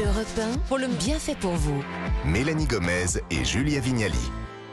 Europe 1 pour le bien fait pour vous. Mélanie Gomez et Julia Vignali.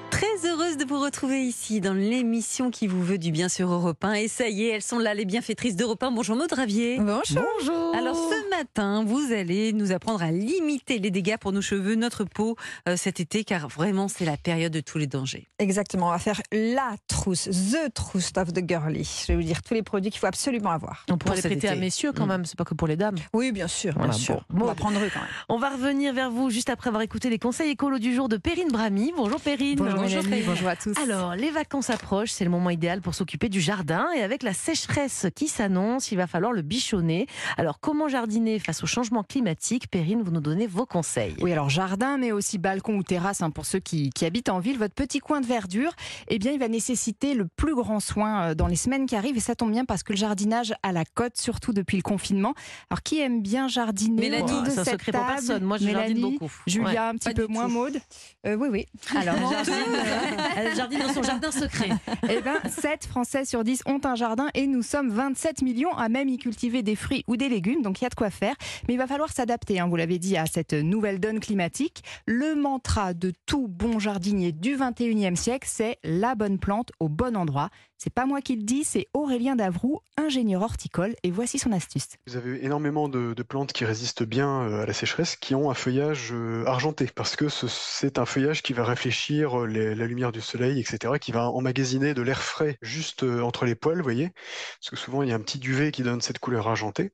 Très heureuse de vous retrouver ici dans l'émission qui vous veut du bien sur Europe 1. Et ça y est, elles sont là, les bienfaitrices d'Europe 1. Bonjour Maud Ravier. Bonjour. Bonjour. Alors ce matin, vous allez nous apprendre à limiter les dégâts pour nos cheveux, notre peau euh, cet été, car vraiment c'est la période de tous les dangers. Exactement, on va faire la trousse, the trousse of the girly. Je vais vous dire tous les produits qu'il faut absolument avoir. On pourrait les cet prêter à messieurs quand Mm. même, c'est pas que pour les dames. Oui, bien sûr, bien Voilà, sûr. bon. On va prendre eux quand même. On va revenir vers vous juste après avoir écouté les conseils écolos du jour de Perrine Brami. Bonjour Perrine. Mélanie, bonjour à tous. Alors, les vacances approchent, c'est le moment idéal pour s'occuper du jardin. Et avec la sécheresse qui s'annonce, il va falloir le bichonner. Alors, comment jardiner face au changement climatique Perrine, vous nous donnez vos conseils. Oui, alors jardin, mais aussi balcon ou terrasse hein, pour ceux qui, qui habitent en ville. Votre petit coin de verdure, eh bien, il va nécessiter le plus grand soin euh, dans les semaines qui arrivent. Et ça tombe bien parce que le jardinage à la cote, surtout depuis le confinement. Alors, qui aime bien jardiner Mélanie, autour de c'est un cette secret pour personne. Moi, je jardine beaucoup. Julia, Ouais. un petit peu moins. Maude Euh, Oui, oui. Alors, elle jardine, euh, elle jardine dans son jardin secret. Eh bien, 7 Français sur 10 ont un jardin et nous sommes 27 millions à même y cultiver des fruits ou des légumes, donc il y a de quoi faire. Mais il va falloir s'adapter, hein, vous l'avez dit, à cette nouvelle donne climatique. Le mantra de tout bon jardinier du 21e siècle, c'est la bonne plante au bon endroit. C'est pas moi qui le dis, c'est Aurélien Davroux, ingénieur horticole, et voici son astuce. Vous avez énormément de, plantes qui résistent bien euh, à la sécheresse, qui ont un feuillage euh, argenté, parce que ce- c'est un feuillage qui va réfléchir euh, la lumière du soleil, etc., qui va emmagasiner de l'air frais juste entre les poils, vous voyez, parce que souvent il y a un petit duvet qui donne cette couleur argentée.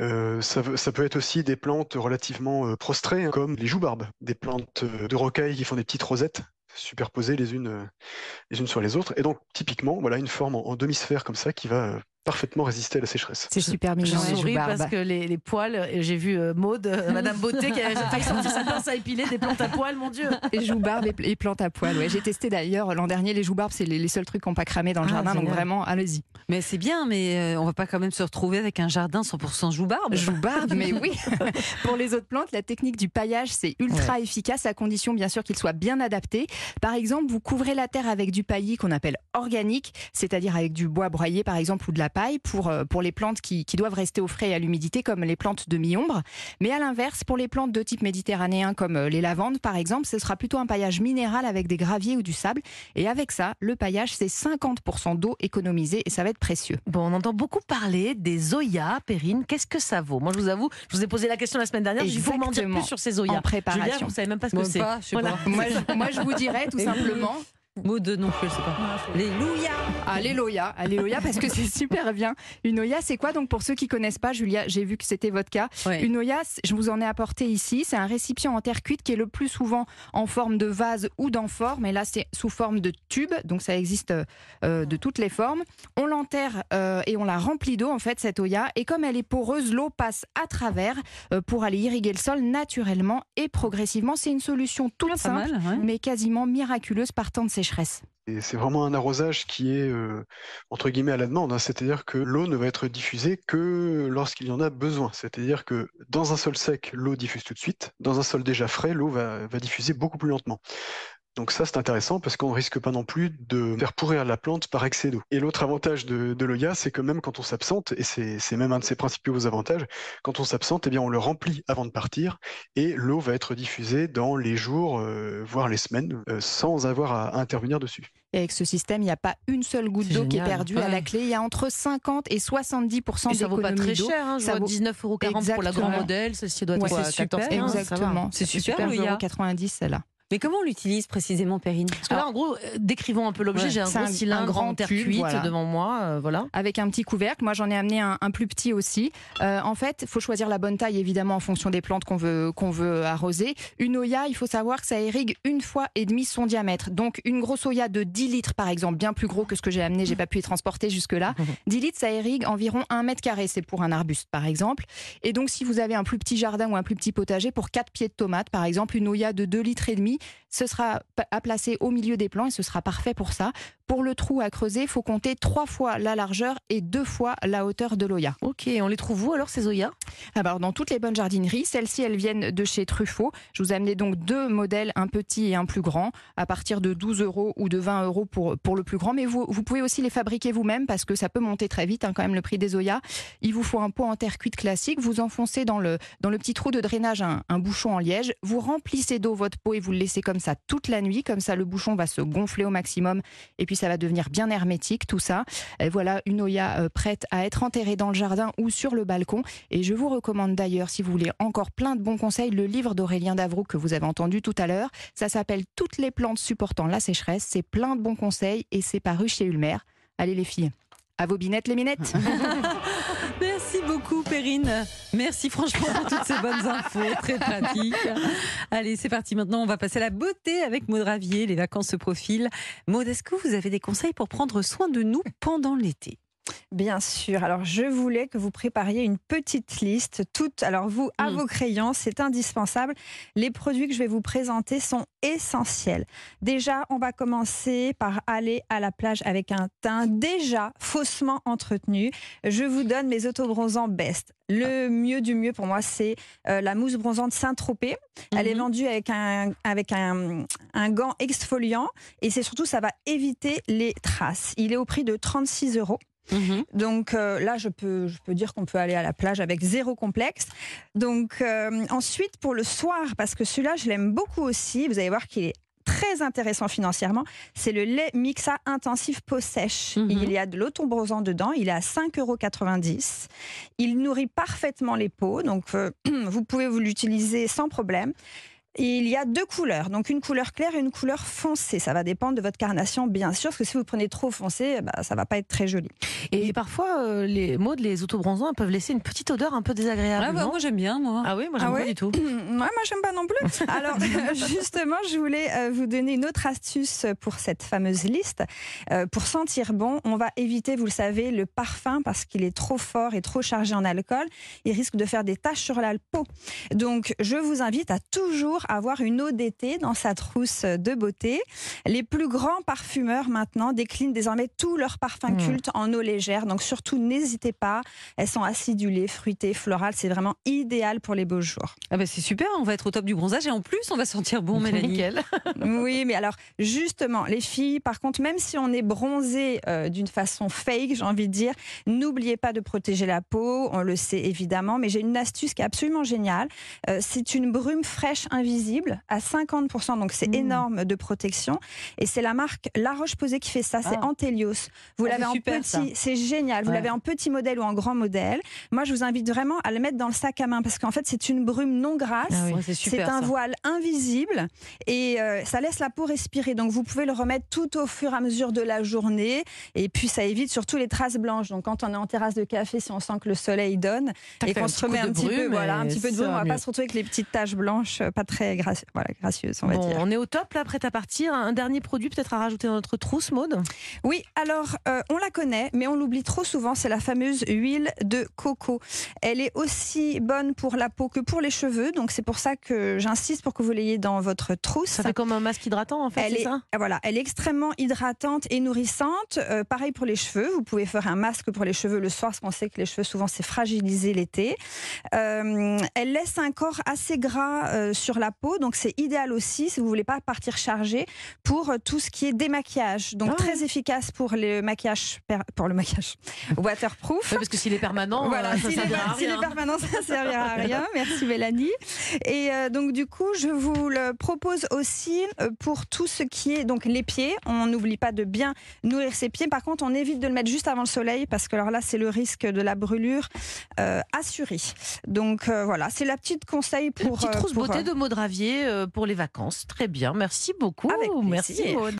Euh, ça, peut être aussi des plantes relativement euh, prostrées, hein, comme les joubarbes, des plantes euh, de rocaille qui font des petites rosettes superposées les unes, sur les autres. Et donc, typiquement, voilà une forme en, demi-sphère comme ça qui va parfaitement résister à la sécheresse. C'est super Je mignon, les souris parce que les, les poils, et j'ai vu euh, Maude, euh, Madame Beauté, qui a failli sortir sa pince à épiler des plantes à poils, mon Dieu. Les joubarbes et pl- et plantes à poil. Ouais. J'ai testé d'ailleurs l'an dernier les joubarbes, c'est les, les seuls trucs qui n'ont pas cramé dans le Ah, jardin, donc vraiment, allez-y. Mais c'est bien, mais euh, on va pas quand même se retrouver avec un jardin 100% joubarbe. Joubarbe, mais oui. Pour les autres plantes, la technique du paillage, c'est ultra efficace à condition bien sûr qu'il soit bien adapté. Par exemple, vous couvrez la terre avec du paillis qu'on appelle organique, c'est-à-dire avec du bois broyé par exemple ou de la paille pour, euh, pour les plantes qui, qui doivent rester au frais et à l'humidité comme les plantes de mi-ombre. Mais à l'inverse, pour les plantes de type méditerranéen comme euh, les lavandes par exemple, ce sera plutôt un paillage minéral avec des graviers ou du sable. Et avec ça, le paillage, c'est 50% d'eau économisée et ça va être précieux. Bon, on entend beaucoup parler des Zoya, Perrine. Qu'est-ce que ça vaut? Moi, je vous avoue, je vous ai posé la question la semaine dernière. Il faut m'en dire plus sur ces Zoya. En préparation. Julia, vous savez même pas ce que Moi c'est. Voilà. Moi je, moi, je vous dirais tout Et simplement Maud non plus, je sais pas. Alléluia Alléluia, Alléluia, parce que c'est super bien. Une Oya, c'est quoi Donc pour ceux qui connaissent pas, Julia, j'ai vu que c'était votre cas. Ouais. Une Oya, je vous en ai apporté ici. C'est un récipient en terre cuite qui est le plus souvent en forme de vase ou d'amphore, mais là c'est sous forme de tube, donc ça existe euh, de toutes les formes. On l'enterre euh, et on la remplit d'eau en fait cette Oya, et comme elle est poreuse, l'eau passe à travers euh, pour aller irriguer le sol naturellement et progressivement. C'est une solution toute Pas simple, mal, ouais. mais quasiment miraculeuse par temps de c'est vraiment un arrosage qui est euh, entre guillemets à la demande, hein. c'est-à-dire que l'eau ne va être diffusée que lorsqu'il y en a besoin. C'est-à-dire que dans un sol sec, l'eau diffuse tout de suite. Dans un sol déjà frais, l'eau va diffuser beaucoup plus lentement. Donc ça, c'est intéressant parce qu'on ne risque pas non plus de faire pourrir la plante par excès d'eau. Et l'autre avantage de, de l'Oya, c'est que même quand on s'absente, et c'est même un de ses principaux avantages, quand on s'absente, eh bien on le remplit avant de partir et l'eau va être diffusée dans les jours, euh, voire les semaines, euh, sans avoir à- à intervenir dessus. Et avec ce système, il n'y a pas une seule goutte d'eau qui est perdue à la clé. Il y a entre 50 et 70 Et ça vaut pas très cher. Hein. Je Ça vaut- 19,40 euros pour la grande Exactement. modèle. Celle-ci doit être Ouais, quoi, c'est super. 14, 15, ça va. Exactement. C'est super, le ya. 0,90 celle-là. Mais comment on l'utilise précisément, Perrine? Parce que là, en gros, euh, décrivons un peu l'objet. Ouais. J'ai un C'est gros un- cylindre un grand en terre cuite voilà. devant moi. euh, voilà. Avec un petit couvercle. Moi, j'en ai amené un, un plus petit aussi. Euh, en fait, il faut choisir la bonne taille, évidemment, en fonction des plantes qu'on veut, qu'on veut arroser. Une Oya, il faut savoir que ça irrigue une fois et demi son diamètre. Donc, une grosse Oya de 10 litres, par exemple, bien plus gros que ce que j'ai amené, j'ai pas pu y transporter jusque-là. 10 litres, ça irrigue environ 1 mètre carré. C'est pour un arbuste, par exemple. Et donc, si vous avez un plus petit jardin ou un plus petit potager, pour 4 pieds de tomates, par exemple, une Oya de 2 litres et demi, Ce sera à placer au milieu des plants et ce sera parfait pour ça. Pour le trou à creuser, il faut compter trois fois la largeur et deux fois la hauteur de l'Oya. Ok, on les trouve où alors ces Oya Alors, dans toutes les bonnes jardineries, celles-ci, elles viennent de chez Truffaut. Je vous ai amené donc deux modèles, un petit et un plus grand, à partir de 12 euros ou de 20 euros pour, pour le plus grand. Mais vous, vous pouvez aussi les fabriquer vous-même parce que ça peut monter très vite, hein, quand même, le prix des Oya. Il vous faut un pot en terre cuite classique. Vous enfoncez dans le, dans le petit trou de drainage un, un bouchon en liège. Vous remplissez d'eau votre pot et vous le laissez comme ça toute la nuit. Comme ça, le bouchon va se gonfler au maximum et puis ça va devenir bien hermétique, tout ça. Voilà une Oya euh, prête à être enterrée dans le jardin ou sur le balcon. Et je vous recommande d'ailleurs, si vous voulez encore plein de bons conseils, le livre d'Aurélien Davroux que vous avez entendu tout à l'heure. Ça s'appelle Toutes les plantes supportant la sécheresse. C'est plein de bons conseils et c'est paru chez Ulmer. Allez les filles, à vos binettes les minettes Merci beaucoup, Perrine. Merci franchement pour toutes ces bonnes infos, très pratiques. Allez, c'est parti. Maintenant, on va passer à la beauté avec Maud Ravier. Les vacances se profilent. Maud, est-ce que vous avez des conseils pour prendre soin de nous pendant l'été? Bien sûr. Alors, je voulais que vous prépariez une petite liste. Toutes, alors vous, à Mm. vos crayons, c'est indispensable. Les produits que je vais vous présenter sont essentiels. Déjà, on va commencer par aller à la plage avec un teint déjà faussement entretenu. Je vous donne mes autobronzants best. Le mieux du mieux pour moi, c'est euh, la mousse bronzante Saint-Tropez. Elle est Mhm. vendue avec un, avec un, un gant exfoliant et c'est surtout, ça va éviter les traces. Il est au prix de 36 euros. Donc euh, là, je peux, je peux dire qu'on peut aller à la plage avec zéro complexe. Donc euh, ensuite, pour le soir, parce que celui-là, je l'aime beaucoup aussi, vous allez voir qu'il est très intéressant financièrement, c'est le lait Mixa intensif peau sèche. Mhm. Il y a de l'autobrosant dedans, il est à 5,90 euros. Il nourrit parfaitement les peaux, donc euh, vous pouvez vous l'utiliser sans problème. Il y a deux couleurs, donc une couleur claire et une couleur foncée. Ça va dépendre de votre carnation, bien sûr, parce que si vous prenez trop foncé, bah, ça va pas être très joli. Et parfois, euh, les modes, les autobronzants peuvent laisser une petite odeur un peu désagréable. Ah bah, non Moi, j'aime bien, moi. Ah oui, moi j'aime Ah pas du tout. Ouais, moi, j'aime pas non plus. Alors, justement, je voulais euh, vous donner une autre astuce pour cette fameuse liste. Euh, pour sentir bon, on va éviter, vous le savez, le parfum parce qu'il est trop fort et trop chargé en alcool. Il risque de faire des taches sur la peau. Donc, je vous invite à toujours avoir une eau d'été dans sa trousse de beauté. Les plus grands parfumeurs maintenant déclinent désormais tous leurs parfums Mm. cultes en eau légère. Donc, surtout, n'hésitez pas. Elles sont acidulées, fruitées, florales. C'est vraiment idéal pour les beaux jours. Ah bah, c'est super, on va être au top du bronzage et en plus, on va sentir bon, Mélanie. Nickel. Oui, mais alors justement, les filles, par contre, même si on est bronzé euh, d'une façon fake, j'ai envie de dire, n'oubliez pas de protéger la peau. On le sait évidemment, mais j'ai une astuce qui est absolument géniale. Euh, c'est une brume fraîche invisible à 50%, donc c'est Mmh. énorme de protection. Et c'est la marque La Roche-Posay qui fait ça. C'est Ah. Antelios. Vous Ah, l'avez en super, petit, c'est génial. Vous Ouais. l'avez en petit modèle ou en grand modèle. Moi, je vous invite vraiment à le mettre dans le sac à main parce qu'en fait, c'est une brume non grasse. Ah oui. Ouais, c'est un ça. voile invisible et euh, ça laisse la peau respirer. Donc vous pouvez le remettre tout au fur et à mesure de la journée. Et puis ça évite surtout les traces blanches. Donc quand on est en terrasse de café, si on sent que le soleil donne et qu'on se remet un petit peu, voilà, un et petit peu de brume, on va mieux. pas se retrouver avec les petites taches blanches, euh, pas très gracieuses, voilà, gracieuses, on va Bon, dire. on est au top là, prête à partir. Un dernier produit peut-être à rajouter dans notre trousse, Maude? Oui, alors euh, on la connaît, mais on l'oublie trop souvent. C'est la fameuse huile de coco. Elle est aussi bonne pour la peau que pour les cheveux. Donc c'est pour ça que j'insiste pour que vous l'ayez dans votre trousse. Ça fait comme un masque hydratant en fait, Elle est, ça? ah, voilà, elle est extrêmement hydratante et nourrissante. Euh, pareil pour les cheveux. Vous pouvez faire un masque pour les cheveux le soir, parce qu'on sait que les cheveux, souvent, c'est fragilisé l'été. Euh, elle laisse un corps assez gras euh, sur la peau, donc c'est idéal aussi si vous voulez pas partir chargé pour euh, tout ce qui est démaquillage. Donc Ah très efficace pour le maquillage, pour le maquillage waterproof. Parce que s'il est permanent, Voilà, euh, ça est, servira à pas- s'il est rien. permanent, ça servira à rien. Merci Mélanie. Et euh, donc du coup, je vous le propose aussi pour tout ce qui est donc les pieds. On n'oublie pas de bien nourrir ses pieds. Par contre, on évite de le mettre juste avant le soleil parce que alors là, c'est le risque de la brûlure euh, assuré. Donc euh, voilà, c'est la petite conseil Une pour petite trousse beauté de Maud Ravier euh, pour les vacances. Très bien, merci beaucoup. Avec Merci. Maud.